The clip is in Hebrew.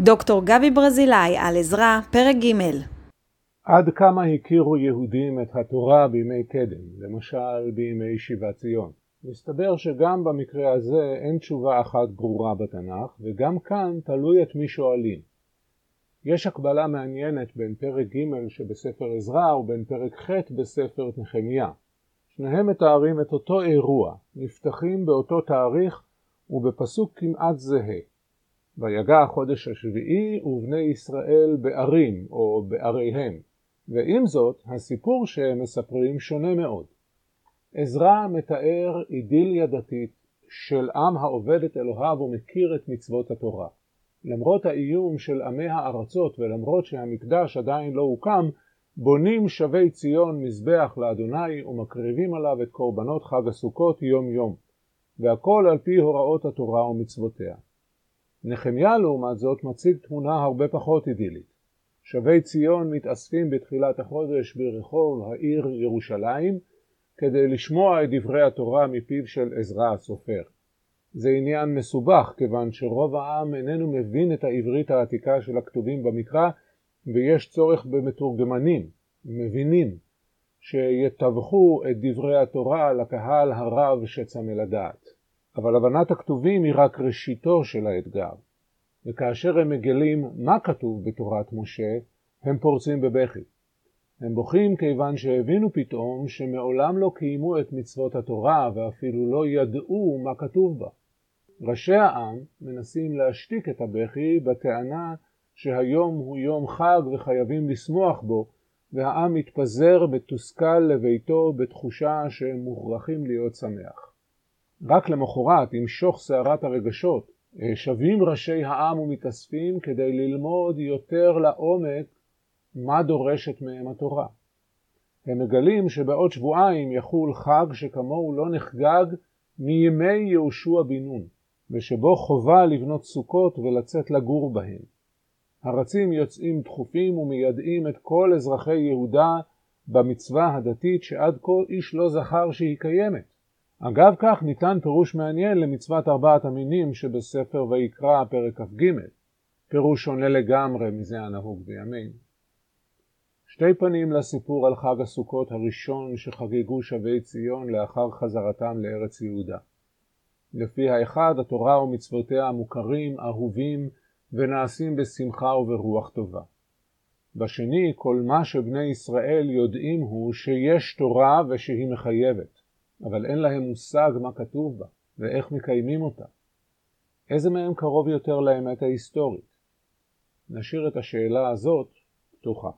דוקטור גבי ברזילאי על עזרא, פרק ג' עד כמה הכירו יהודים את התורה בימי קדם, למשל בימי שיבת ציון? מסתבר שגם במקרה הזה אין תשובה אחת ברורה בתנ"ך, וגם כאן תלוי את מי שואלים. יש הקבלה מעניינת בין פרק ג' שבספר עזרא ובין פרק ח' בספר נחמיה. שניהם מתארים את אותו אירוע, נפתחים באותו תאריך ובפסוק כמעט זהה. ויגע החודש השביעי ובני ישראל בערים או בעריהם. ועם זאת, הסיפור שהם מספרים שונה מאוד. עזרא מתאר אידיליה דתית של עם העובד את אלוהיו ומכיר את מצוות התורה. למרות האיום של עמי הארצות ולמרות שהמקדש עדיין לא הוקם, בונים שבי ציון מזבח לאדוני ומקריבים עליו את קורבנות חג הסוכות יום יום, והכל על פי הוראות התורה ומצוותיה. נחמיה לעומת זאת מציג תמונה הרבה פחות אידילית. שבי ציון מתאספים בתחילת החודש ברחוב העיר ירושלים כדי לשמוע את דברי התורה מפיו של עזרא הסופר. זה עניין מסובך כיוון שרוב העם איננו מבין את העברית העתיקה של הכתובים במקרא ויש צורך במתורגמנים, מבינים, שיתווכו את דברי התורה לקהל הרב שצמא לדעת. אבל הבנת הכתובים היא רק ראשיתו של האתגר. וכאשר הם מגלים מה כתוב בתורת משה, הם פורצים בבכי. הם בוכים כיוון שהבינו פתאום שמעולם לא קיימו את מצוות התורה ואפילו לא ידעו מה כתוב בה. ראשי העם מנסים להשתיק את הבכי בטענה שהיום הוא יום חג וחייבים לשמוח בו, והעם מתפזר מתוסכל לביתו בתחושה שהם מוכרחים להיות שמח. רק למחרת, עם שוך סערת הרגשות, שבים ראשי העם ומתאספים כדי ללמוד יותר לעומק מה דורשת מהם התורה. הם מגלים שבעוד שבועיים יחול חג שכמוהו לא נחגג מימי יהושע בן נון, ושבו חובה לבנות סוכות ולצאת לגור בהן. הרצים יוצאים דחופים ומיידעים את כל אזרחי יהודה במצווה הדתית שעד כה איש לא זכר שהיא קיימת. אגב כך ניתן פירוש מעניין למצוות ארבעת המינים שבספר ויקרא פרק כ"ג, פירוש שונה לגמרי מזה הנהוג בימינו. שתי פנים לסיפור על חג הסוכות הראשון שחגגו שבי ציון לאחר חזרתם לארץ יהודה. לפי האחד התורה ומצוותיה מוכרים, אהובים ונעשים בשמחה וברוח טובה. בשני כל מה שבני ישראל יודעים הוא שיש תורה ושהיא מחייבת. אבל אין להם מושג מה כתוב בה ואיך מקיימים אותה. איזה מהם קרוב יותר לאמת ההיסטורית? נשאיר את השאלה הזאת פתוחה.